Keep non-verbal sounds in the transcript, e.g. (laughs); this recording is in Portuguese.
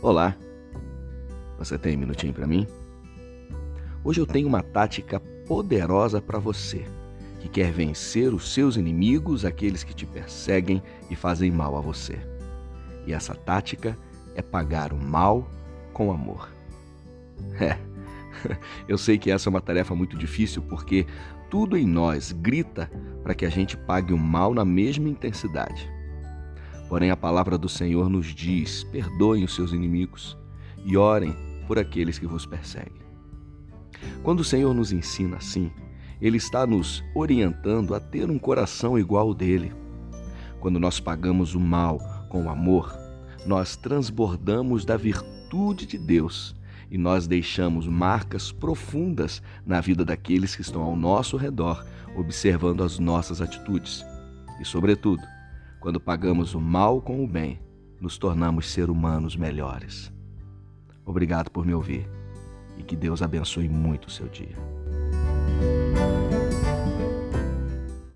Olá, você tem um minutinho para mim? Hoje eu tenho uma tática poderosa para você que quer vencer os seus inimigos, aqueles que te perseguem e fazem mal a você. E essa tática é pagar o mal com amor. (laughs) É, (laughs) eu sei que essa é uma tarefa muito difícil porque tudo em nós grita para que a gente pague o mal na mesma intensidade. Porém, a palavra do Senhor nos diz: perdoem os seus inimigos e orem por aqueles que vos perseguem. Quando o Senhor nos ensina assim, Ele está nos orientando a ter um coração igual ao dele. Quando nós pagamos o mal com o amor, nós transbordamos da virtude de Deus e nós deixamos marcas profundas na vida daqueles que estão ao nosso redor, observando as nossas atitudes. E, sobretudo, quando pagamos o mal com o bem, nos tornamos ser humanos melhores. Obrigado por me ouvir e que Deus abençoe muito o seu dia.